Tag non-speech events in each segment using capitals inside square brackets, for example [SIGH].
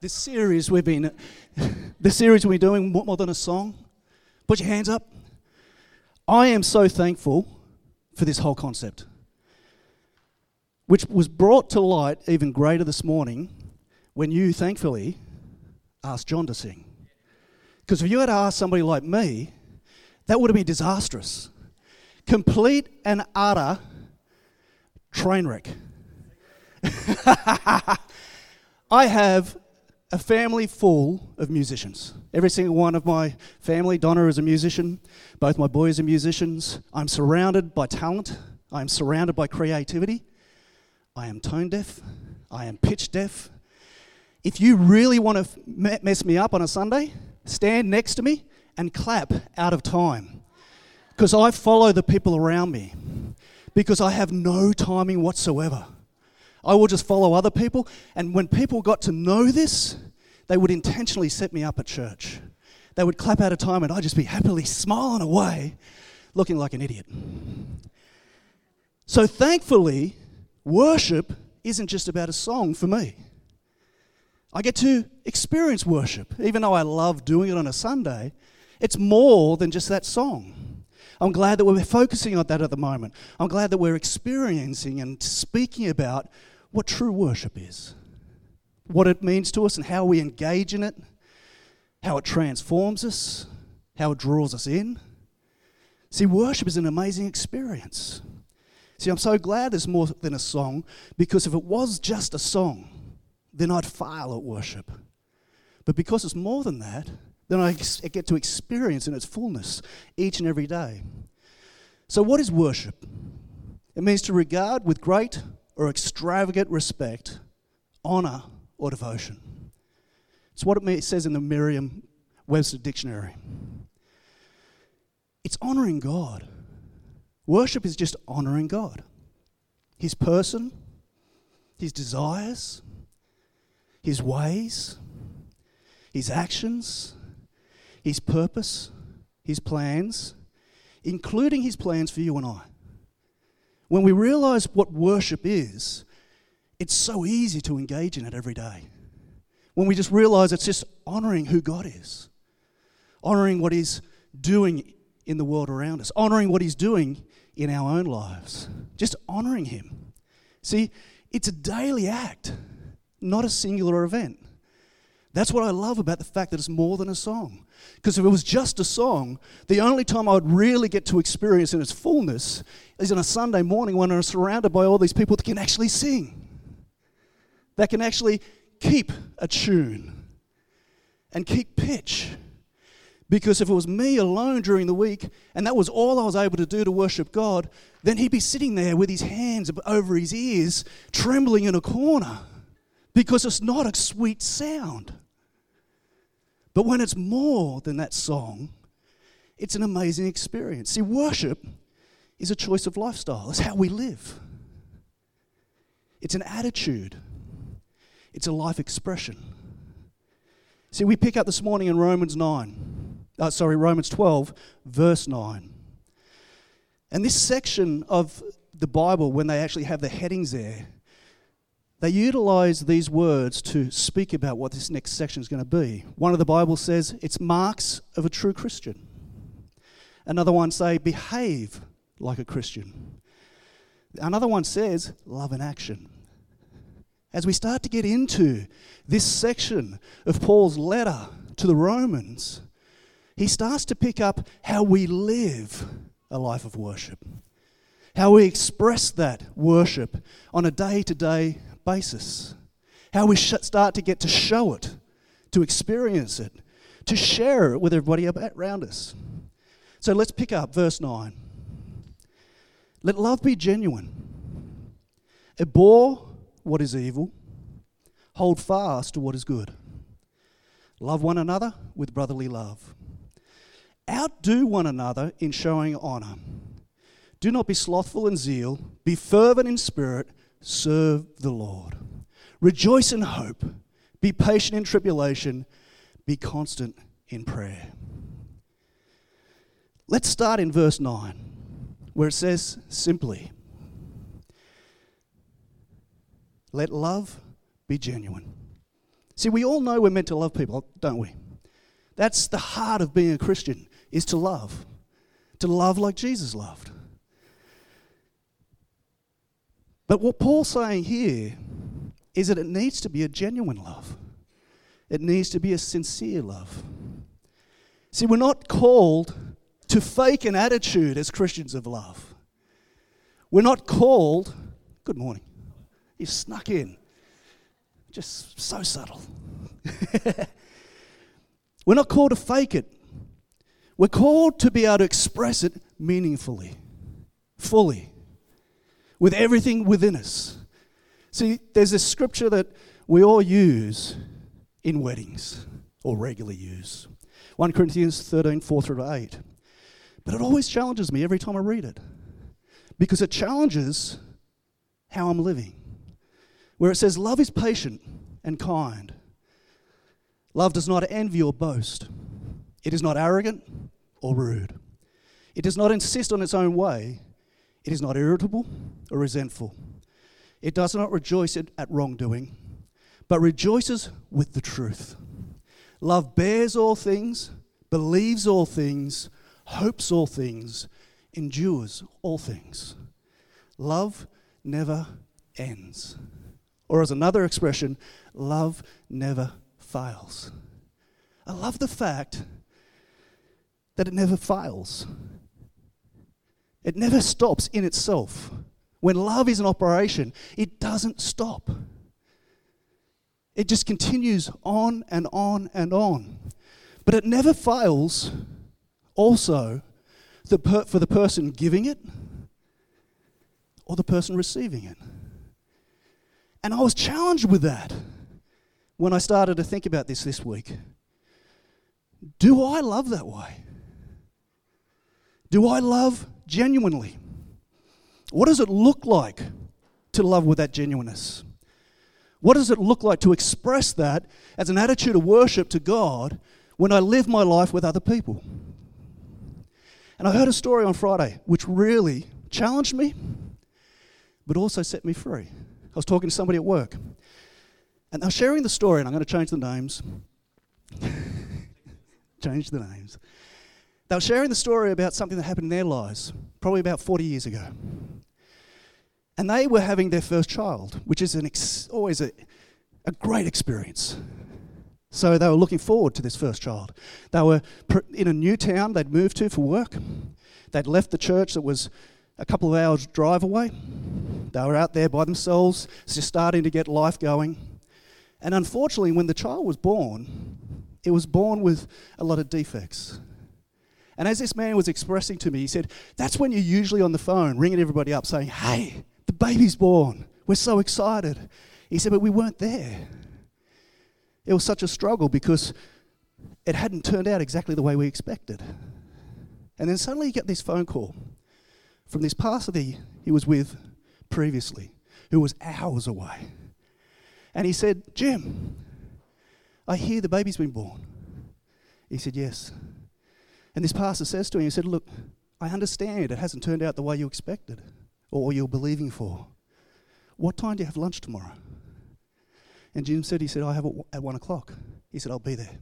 this series we've been, the series we're doing, more than a song. Put your hands up. I am so thankful for this whole concept, which was brought to light even greater this morning when you, thankfully, asked John to sing. Because if you had asked somebody like me, that would have been disastrous. Complete and utter train wreck. [LAUGHS] I have a family full of musicians. Every single one of my family, Donna is a musician, both my boys are musicians. I'm surrounded by talent, I'm surrounded by creativity. I am tone deaf, I am pitch deaf. If you really want to mess me up on a Sunday, stand next to me and clap out of time. Because I follow the people around me, because I have no timing whatsoever. I will just follow other people. And when people got to know this, they would intentionally set me up at church. They would clap out of time and I'd just be happily smiling away, looking like an idiot. So thankfully, worship isn't just about a song for me. I get to experience worship, even though I love doing it on a Sunday. It's more than just that song. I'm glad that we're focusing on that at the moment. I'm glad that we're experiencing and speaking about what true worship is, what it means to us, and how we engage in it, how it transforms us, how it draws us in. See, worship is an amazing experience. See, I'm so glad there's more than a song because if it was just a song, then I'd fail at worship. But because it's more than that, then I get to experience in its fullness each and every day. So, what is worship? It means to regard with great or extravagant respect, honor, or devotion. It's what it says in the Merriam Webster Dictionary. It's honoring God. Worship is just honoring God, His person, His desires, His ways, His actions, His purpose, His plans, including His plans for you and I. When we realize what worship is, it's so easy to engage in it every day. When we just realize it's just honoring who God is, honoring what He's doing in the world around us, honoring what He's doing in our own lives, just honoring Him. See, it's a daily act, not a singular event. That's what I love about the fact that it's more than a song. Because if it was just a song, the only time I would really get to experience in its fullness is on a Sunday morning when I'm surrounded by all these people that can actually sing, that can actually keep a tune and keep pitch. Because if it was me alone during the week and that was all I was able to do to worship God, then he'd be sitting there with his hands over his ears, trembling in a corner because it's not a sweet sound. But when it's more than that song, it's an amazing experience. See, worship is a choice of lifestyle, it's how we live, it's an attitude, it's a life expression. See, we pick up this morning in Romans 9, uh, sorry, Romans 12, verse 9. And this section of the Bible, when they actually have the headings there, they utilize these words to speak about what this next section is going to be. One of the Bible says it's marks of a true Christian. Another one say behave like a Christian. Another one says love in action. As we start to get into this section of Paul's letter to the Romans, he starts to pick up how we live a life of worship, how we express that worship on a day to day basis. How we start to get to show it, to experience it, to share it with everybody around us. So let's pick up verse 9. Let love be genuine. Abhor what is evil, hold fast to what is good. Love one another with brotherly love. Outdo one another in showing honour. Do not be slothful in zeal, be fervent in spirit serve the Lord. Rejoice in hope, be patient in tribulation, be constant in prayer. Let's start in verse 9, where it says simply, Let love be genuine. See, we all know we're meant to love people, don't we? That's the heart of being a Christian, is to love. To love like Jesus loved. But what Paul's saying here is that it needs to be a genuine love. It needs to be a sincere love. See, we're not called to fake an attitude as Christians of love. We're not called, good morning, you snuck in. Just so subtle. [LAUGHS] We're not called to fake it. We're called to be able to express it meaningfully, fully, with everything within us. See, there's a scripture that we all use in weddings, or regularly use 1 Corinthians 13 4 through 8. But it always challenges me every time I read it because it challenges how I'm living. Where it says, Love is patient and kind. Love does not envy or boast. It is not arrogant or rude. It does not insist on its own way. It is not irritable or resentful. It does not rejoice at wrongdoing, but rejoices with the truth. Love bears all things, believes all things, hopes all things, endures all things. Love never ends. Or, as another expression, love never fails. I love the fact that it never fails. It never stops in itself. When love is an operation, it doesn't stop. It just continues on and on and on. But it never fails also the per- for the person giving it or the person receiving it. And I was challenged with that when I started to think about this this week. Do I love that way? Do I love genuinely? What does it look like to love with that genuineness? What does it look like to express that as an attitude of worship to God when I live my life with other people? And I heard a story on Friday which really challenged me, but also set me free. I was talking to somebody at work, and they're sharing the story, and I'm going to change the names. [LAUGHS] change the names. They were sharing the story about something that happened in their lives, probably about 40 years ago. And they were having their first child, which is ex- always a, a great experience. So they were looking forward to this first child. They were in a new town they'd moved to for work. They'd left the church that was a couple of hours' drive away. They were out there by themselves, just starting to get life going. And unfortunately, when the child was born, it was born with a lot of defects. And as this man was expressing to me, he said, That's when you're usually on the phone ringing everybody up saying, Hey, the baby's born. We're so excited. He said, But we weren't there it was such a struggle because it hadn't turned out exactly the way we expected. And then suddenly you get this phone call from this pastor that he was with previously, who was hours away. And he said, Jim, I hear the baby's been born. He said, Yes. And this pastor says to him, He said, Look, I understand it hasn't turned out the way you expected or you're believing for. What time do you have lunch tomorrow? And Jim said, he said, I have it at one o'clock. He said, I'll be there.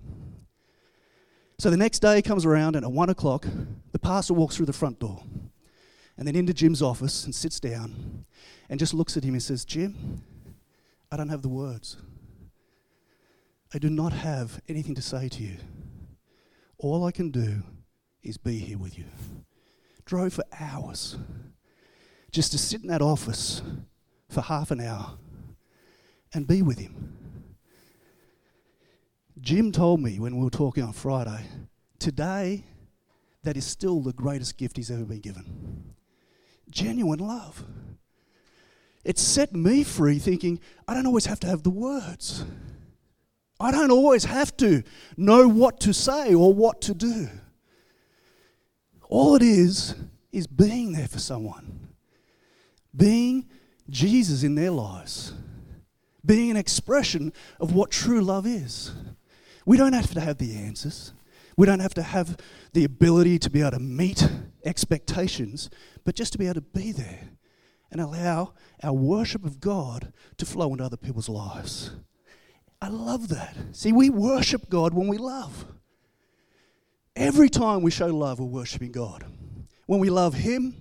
So the next day comes around, and at one o'clock, the pastor walks through the front door and then into Jim's office and sits down and just looks at him and says, Jim, I don't have the words. I do not have anything to say to you. All I can do is be here with you. Drove for hours just to sit in that office for half an hour and be with Him. Jim told me when we were talking on Friday, today, that is still the greatest gift he's ever been given. Genuine love. It set me free thinking, I don't always have to have the words. I don't always have to know what to say or what to do. All it is, is being there for someone, being Jesus in their lives being an expression of what true love is. We don't have to have the answers. We don't have to have the ability to be able to meet expectations, but just to be able to be there and allow our worship of God to flow into other people's lives. I love that. See, we worship God when we love. Every time we show love, we're worshiping God. When we love Him,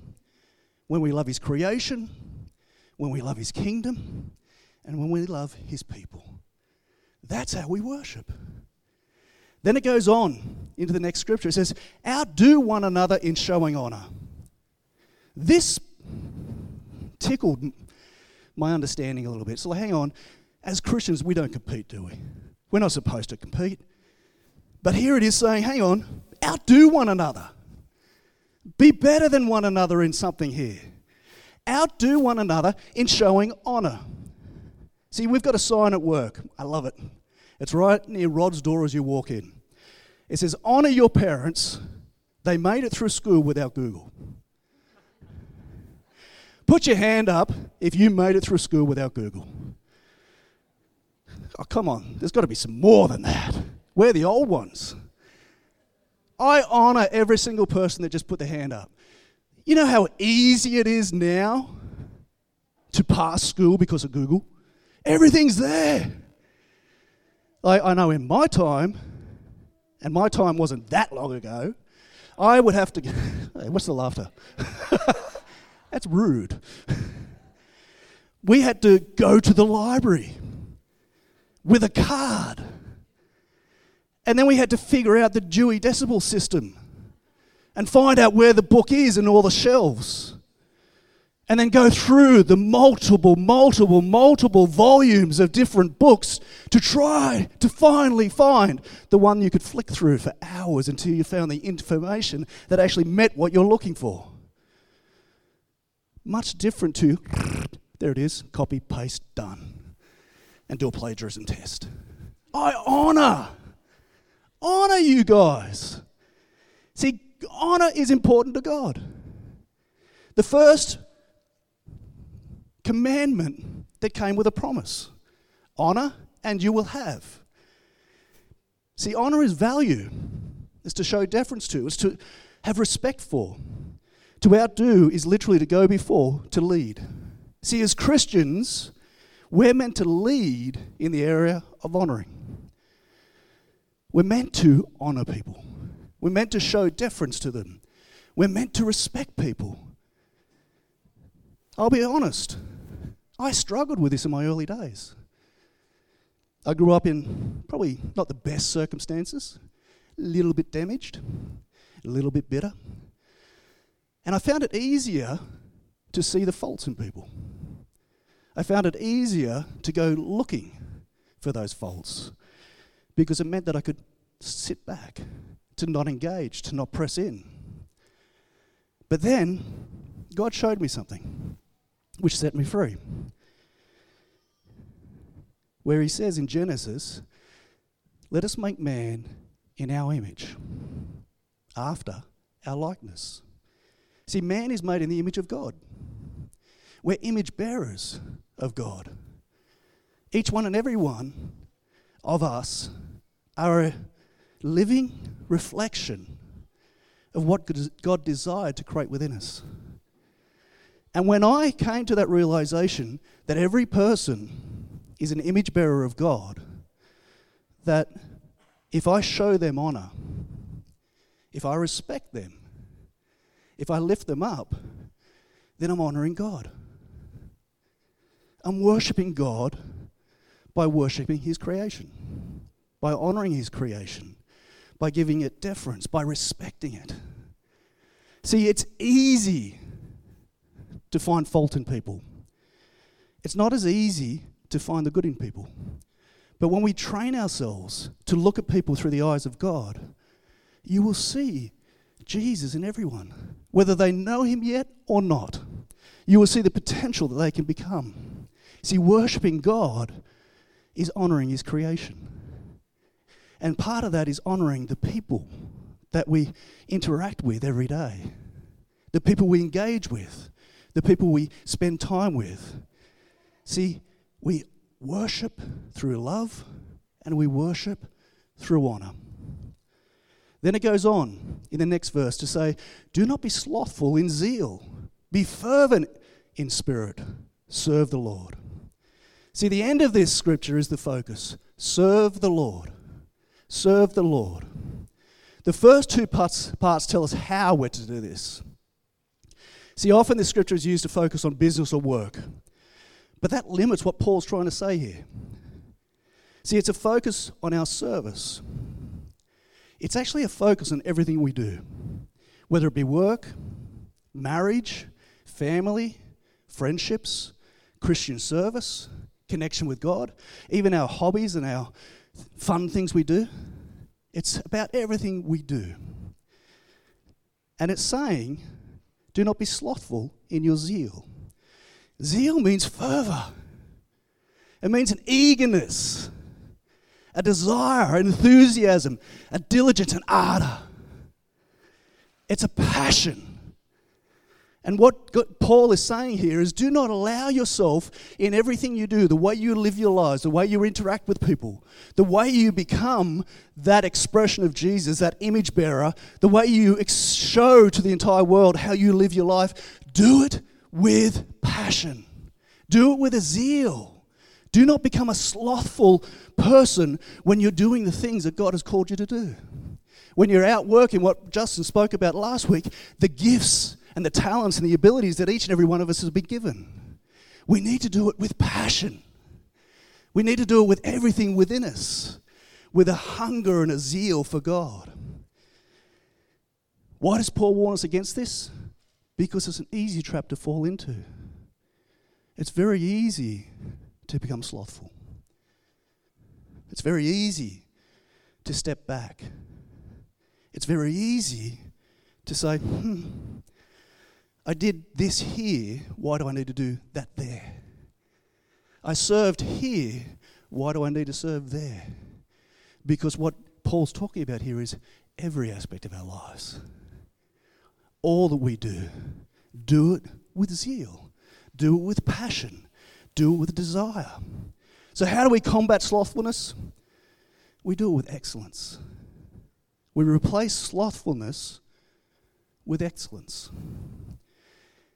when we love His creation, when we love His kingdom, and when we love His people. That's how we worship. Then it goes on into the next scripture. It says, Outdo one another in showing honor. This tickled my understanding a little bit. So hang on. As Christians, we don't compete, do we? We're not supposed to compete. But here it is saying, hang on, outdo one another. Be better than one another in something here. Outdo one another in showing honor. See, we've got a sign at work. I love it. It's right near Rod's door as you walk in. It says, Honor your parents. They made it through school without Google. Put your hand up if you made it through school without Google. Oh, come on. There's got to be some more than that. We're the old ones. I honor every single person that just put their hand up. You know how easy it is now to pass school because of Google? Everything's there. I, I know in my time, and my time wasn't that long ago, I would have to. [LAUGHS] Hey, what's the laughter? [LAUGHS] That's rude. we had to go to the library with a card. And then we had to figure out the Dewey Decimal System and find out where the book is in all the shelves and then go through the multiple, multiple, multiple volumes of different books to try to finally find the one you could flick through for hours until you found the information that actually met what you're looking for. Much different to, there it is, copy, paste, done, and do a plagiarism test. I honor, honor you guys. See, honor is important to God. The first commandment that came with a promise honor and you will have. See, honor is value, is to show deference to, is to have respect for. To outdo is literally to go before, to lead. See, as Christians, we're meant to lead in the area of honoring. We're meant to honor people. We're meant to show deference to them. We're meant to respect people. I'll be honest. I struggled with this in my early days. I grew up in probably not the best circumstances, a little bit damaged, a little bit bitter. And I found it easier to see the faults in people. I found it easier to go looking for those faults because it meant that I could sit back, to not engage, to not press in. But then God showed me something which set me free. Where he says in Genesis, let us make man in our image, after our likeness. See, man is made in the image of God. We're image bearers of God. Each one and every one of us are a living reflection of what God desired to create within us. And when I came to that realization that every person is an image bearer of God, that if I show them honor, if I respect them, if I lift them up, then I'm honoring God. I'm worshiping God by worshiping His creation, by honoring His creation, by giving it deference, by respecting it. See, it's easy to find fault in people. It's not as easy to find the good in people. But when we train ourselves to look at people through the eyes of God, you will see Jesus in everyone, whether they know him yet or not. You will see the potential that they can become. See, worshipping God is honoring his creation. And part of that is honoring the people that we interact with every day, the people we engage with, the people we spend time with. See, we worship through love and we worship through honor. Then it goes on in the next verse to say, Do not be slothful in zeal, be fervent in spirit, serve the Lord. See, the end of this scripture is the focus serve the Lord. Serve the Lord. The first two parts, parts tell us how we're to do this. See, often the scripture is used to focus on business or work, but that limits what Paul's trying to say here. See, it's a focus on our service. It's actually a focus on everything we do, whether it be work, marriage, family, friendships, Christian service, connection with God, even our hobbies and our fun things we do. It's about everything we do. And it's saying, do not be slothful in your zeal. Zeal means fervor, it means an eagerness, a desire, an enthusiasm, a diligence, an ardor. It's a passion. And what Paul is saying here is do not allow yourself in everything you do, the way you live your lives, the way you interact with people, the way you become that expression of Jesus, that image bearer, the way you ex- show to the entire world how you live your life, do it with passion. Do it with a zeal. Do not become a slothful person when you're doing the things that God has called you to do. When you're out working, what Justin spoke about last week, the gifts and the talents and the abilities that each and every one of us has been given. We need to do it with passion. We need to do it with everything within us, with a hunger and a zeal for God. Why does Paul warn us against this? Because it's an easy trap to fall into. It's very easy to become slothful. It's very easy to step back. It's very easy to say, hmm, I did this here, why do I need to do that there? I served here, why do I need to serve there? Because what Paul's talking about here is every aspect of our lives. All that we do, do it with zeal, do it with passion, do it with desire. So, how do we combat slothfulness? We do it with excellence. We replace slothfulness with excellence.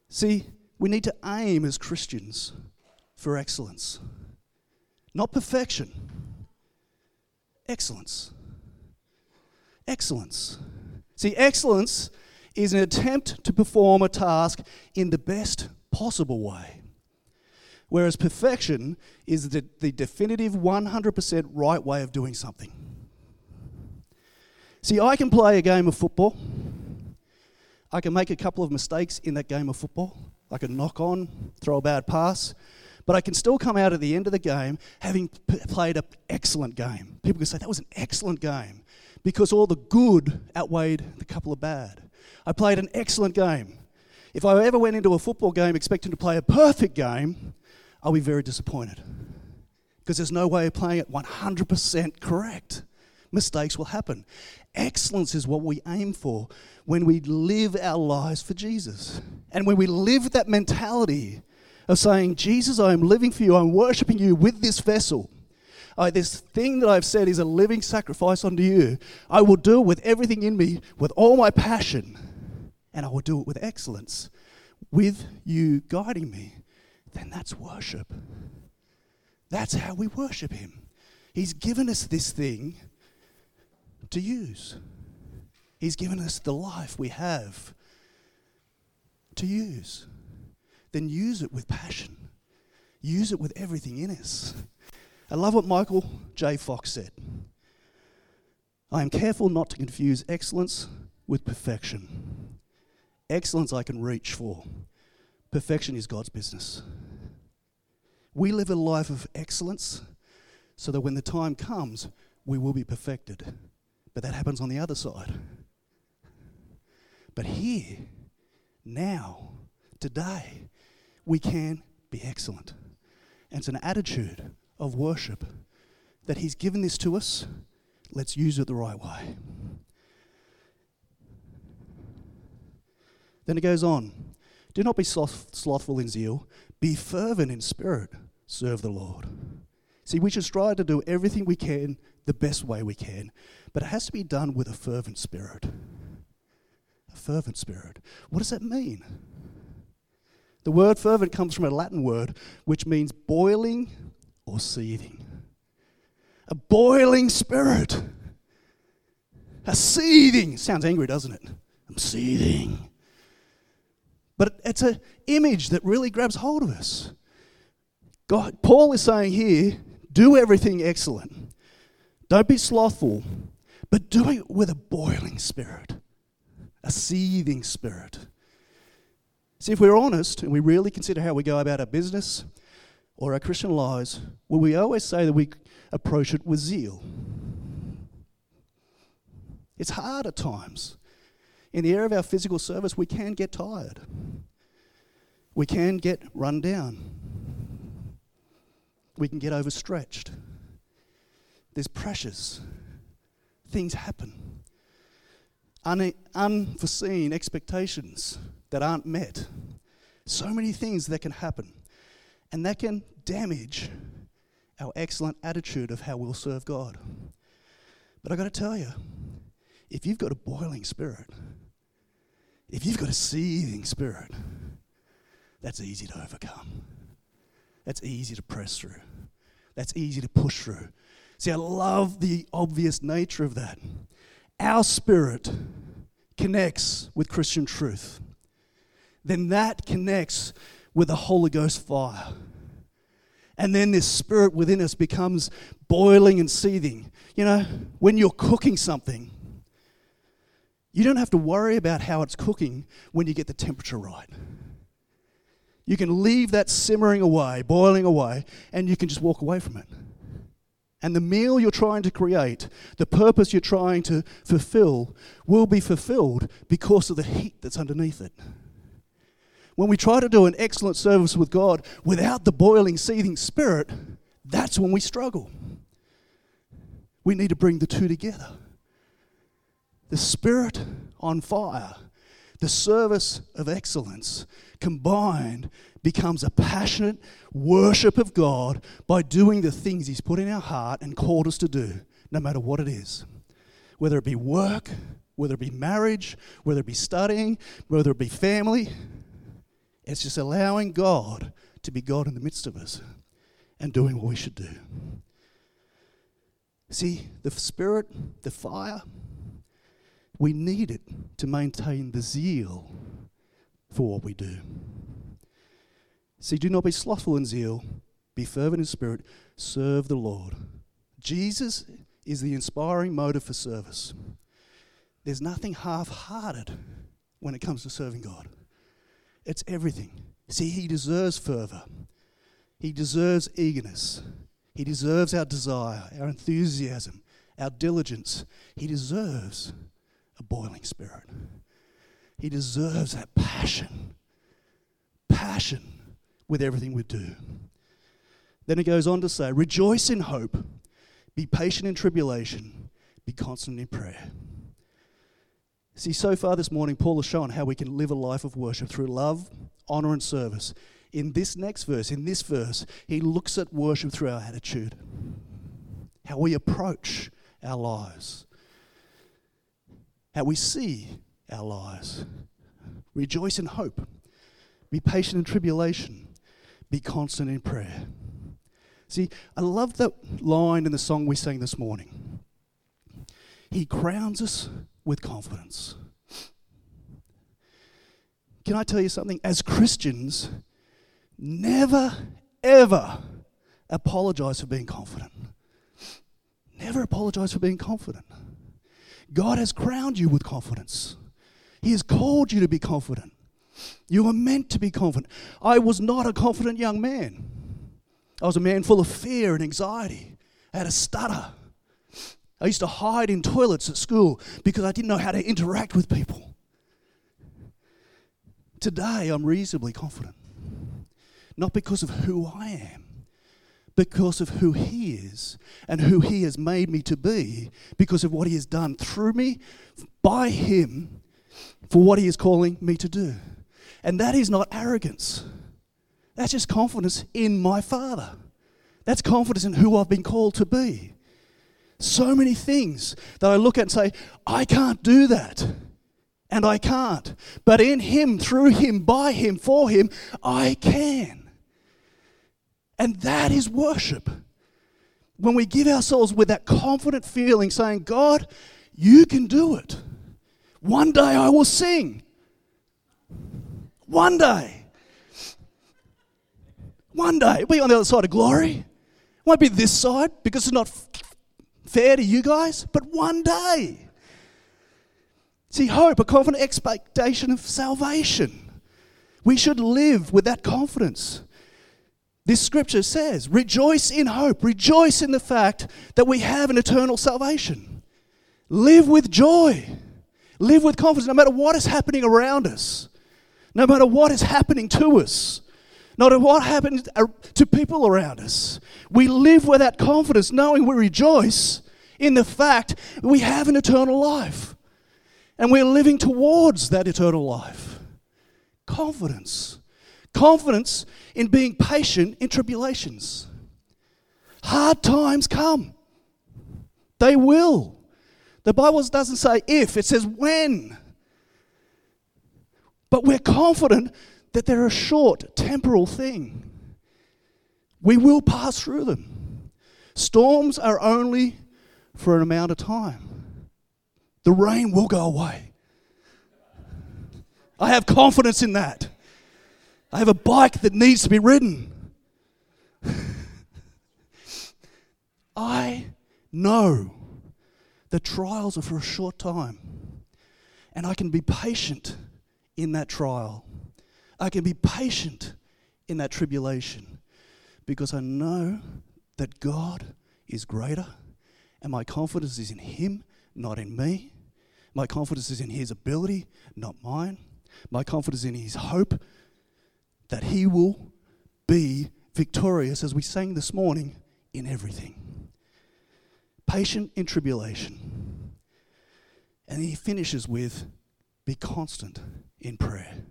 See, we need to aim as Christians for excellence, not perfection. Excellence. Excellence. See, excellence is an attempt to perform a task in the best possible way. Whereas perfection is the, the definitive 100% right way of doing something. See, I can play a game of football I can make a couple of mistakes in that game of football. I can knock on, throw a bad pass, but I can still come out at the end of the game having p- played an excellent game. People can say, that was an excellent game because all the good outweighed the couple of bad. I played an excellent game. If I ever went into a football game expecting to play a perfect game, I'll be very disappointed because there's no way of playing it 100% correct. Mistakes will happen. Excellence is what we aim for when we live our lives for Jesus. And when we live that mentality of saying, Jesus, I am living for you, I'm worshiping you with this vessel. Uh, this thing that I've said is a living sacrifice unto you. I will do it with everything in me, with all my passion, and I will do it with excellence, with you guiding me. Then that's worship. That's how we worship Him. He's given us this thing to use. He's given us the life we have to use. Then use it with passion. Use it with everything in us. I love what Michael J. Fox said. I am careful not to confuse excellence with perfection. Excellence I can reach for, perfection is God's business. We live a life of excellence so that when the time comes, we will be perfected. But that happens on the other side. But here, now, today, we can be excellent. And it's an attitude of worship that He's given this to us. Let's use it the right way. Then it goes on Do not be sloth- slothful in zeal, be fervent in spirit, serve the Lord. See, we should strive to do everything we can the best way we can, but it has to be done with a fervent spirit. A fervent spirit. What does that mean? The word fervent comes from a Latin word which means boiling or seething. a boiling spirit, a seething. Sounds angry, doesn't it? I'm seething. But it's an image that really grabs hold of us. God, Paul is saying here, do everything excellent. Don't be slothful, but do it with a boiling spirit, a seething spirit. See, if we're honest and we really consider how we go about our business or our Christian lives, will we always say that we approach it with zeal? It's hard at times. In the area of our physical service, we can get tired. We can get run down. We can get overstretched. There's pressures. Things happen. Un- unforeseen expectations that aren't met. So many things that can happen. And that can damage our excellent attitude of how we'll serve God. But I got to tell you, if you've got a boiling spirit, if you've got a seething spirit, that's easy to overcome. That's easy to press through. That's easy to push through. See, I love the obvious nature of that. Our spirit connects with Christian truth then that connects with the Holy Ghost fire. And then this spirit within us becomes boiling and seething. You know, when you're cooking something, you don't have to worry about how it's cooking when you get the temperature right. You can leave that simmering away, boiling away, and you can just walk away from it. And the meal you're trying to create, the purpose you're trying to fulfill, will be fulfilled because of the heat that's underneath it. When we try to do an excellent service with God without the boiling, seething spirit, that's when we struggle. We need to bring the two together. The spirit on fire, the service of excellence combined becomes a passionate worship of God by doing the things He's put in our heart and called us to do, no matter what it is. Whether it be work, whether it be marriage, whether it be studying, whether it be family, it's just allowing God to be God in the midst of us and doing what we should do. See, the Spirit, the fire, we need it to maintain the zeal for what we do. See, do not be slothful in zeal, be fervent in spirit, serve the Lord. Jesus is the inspiring motive for service. There's nothing half hearted when it comes to serving God. It's everything. See, He deserves fervor, He deserves eagerness, He deserves our desire, our enthusiasm, our diligence. He deserves a boiling spirit. He deserves that passion. Passion with everything we do. Then it goes on to say, Rejoice in hope, be patient in tribulation, be constant in prayer. See, so far this morning, Paul has shown how we can live a life of worship through love, honor, and service. In this next verse, in this verse, he looks at worship through our attitude, how we approach our lives, how we see our lives. Rejoice in hope, be patient in tribulation, be constant in prayer. See, I love that line in the song we sang this morning. He crowns us with confidence. Can I tell you something? As Christians, never, ever apologize for being confident. Never apologize for being confident. God has crowned you with confidence. He has called you to be confident. You were meant to be confident. I was not a confident young man. I was a man full of fear and anxiety. I had a stutter. I used to hide in toilets at school because I didn't know how to interact with people. Today, I'm reasonably confident. Not because of who I am, because of who He is and who He has made me to be, because of what He has done through me, by Him, for what He is calling me to do. And that is not arrogance, that's just confidence in my Father. That's confidence in who I've been called to be. So many things that I look at and say, I can't do that. And I can't. But in Him, through Him, by Him, for Him, I can. And that is worship. when we give ourselves with that confident feeling, saying, God, you can do it. One day I will sing. One day. One day. We'll be on the other side of glory. Won't be this side because it's not fair to you guys, but one day. See, hope, a confident expectation of salvation. We should live with that confidence. This scripture says, rejoice in hope, rejoice in the fact that we have an eternal salvation. Live with joy, live with confidence, no matter what is happening around us, no matter what is happening to us, no matter what happens to people around us. We live with that confidence, knowing we rejoice in the fact we have an eternal life and we're living towards that eternal life. Confidence. Confidence in being patient in tribulations. Hard times come, they will. The Bible doesn't say if, it says when. But we're confident that they're a short temporal thing. We will pass through them. Storms are only for an amount of time. The rain will go away. I have confidence in that. I have a bike that needs to be ridden. I know the trials are for a short time, and I can be patient in that trial. I can be patient in that tribulation because I know that God is greater, and my confidence is in Him, not in me. My confidence is in His ability, not mine. My confidence in His hope, that he will be victorious, as we sang this morning, in everything. Patient in tribulation. And he finishes with be constant in prayer.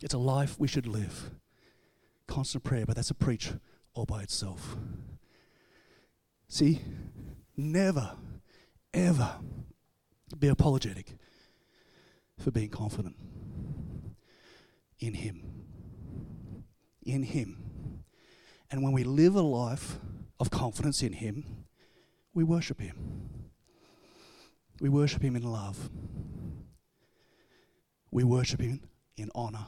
It's a life we should live. Constant prayer, but that's a preach all by itself. See, never, ever be apologetic for being confident in Him. In Him. And when we live a life of confidence in Him, we worship Him. We worship Him in love. We worship Him in honor.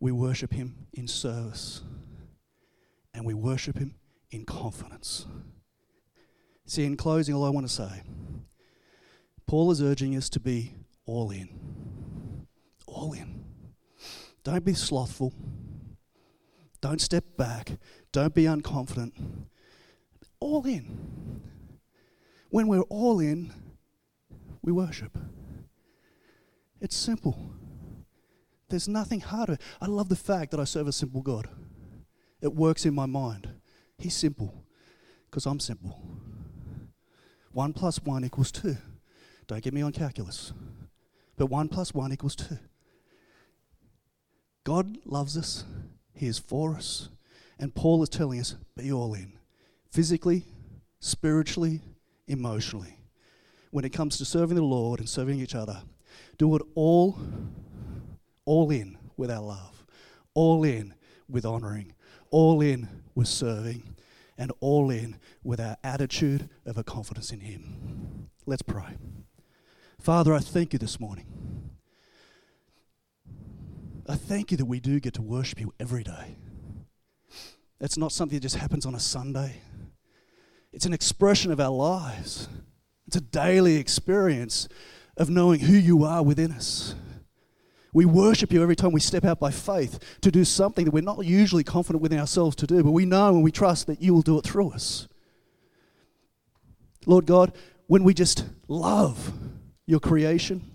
We worship Him in service. And we worship Him in confidence. See, in closing, all I want to say Paul is urging us to be all in. All in. Don't be slothful. Don't step back. Don't be unconfident. All in. When we're all in, we worship. It's simple. There's nothing harder. I love the fact that I serve a simple God. It works in my mind. He's simple because I'm simple. One plus one equals two. Don't get me on calculus. But one plus one equals two. God loves us, He is for us. And Paul is telling us be all in physically, spiritually, emotionally. When it comes to serving the Lord and serving each other, do it all, all in with our love, all in with honoring, all in with serving, and all in with our attitude of a confidence in Him. Let's pray. Father, I thank you this morning. I thank you that we do get to worship you every day. It's not something that just happens on a Sunday, it's an expression of our lives. It's a daily experience of knowing who you are within us. We worship you every time we step out by faith to do something that we're not usually confident within ourselves to do, but we know and we trust that you will do it through us. Lord God, when we just love your creation,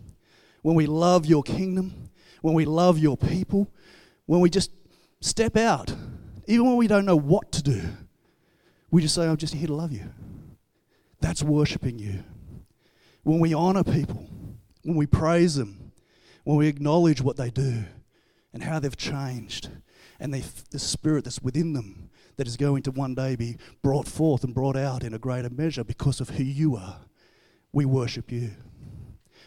when we love your kingdom, when we love your people, when we just step out, even when we don't know what to do, we just say, I'm just here to love you. That's worshiping you. When we honor people, when we praise them, when we acknowledge what they do and how they've changed and they, the spirit that's within them that is going to one day be brought forth and brought out in a greater measure because of who you are, we worship you.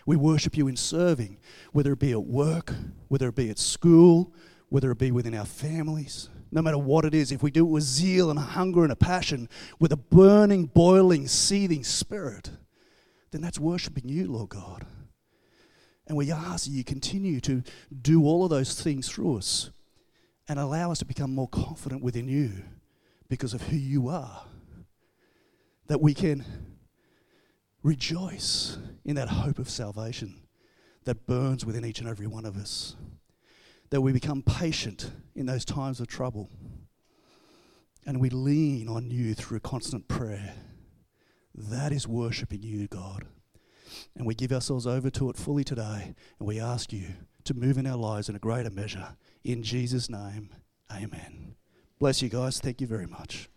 We worship you in serving, whether it be at work, whether it be at school, whether it be within our families. no matter what it is, if we do it with zeal and a hunger and a passion, with a burning, boiling, seething spirit, then that's worshiping you, Lord God. And we ask that you continue to do all of those things through us and allow us to become more confident within you because of who you are. That we can rejoice in that hope of salvation that burns within each and every one of us. That we become patient in those times of trouble. And we lean on you through constant prayer. That is worshiping you, God. And we give ourselves over to it fully today. And we ask you to move in our lives in a greater measure. In Jesus' name, amen. Bless you guys. Thank you very much.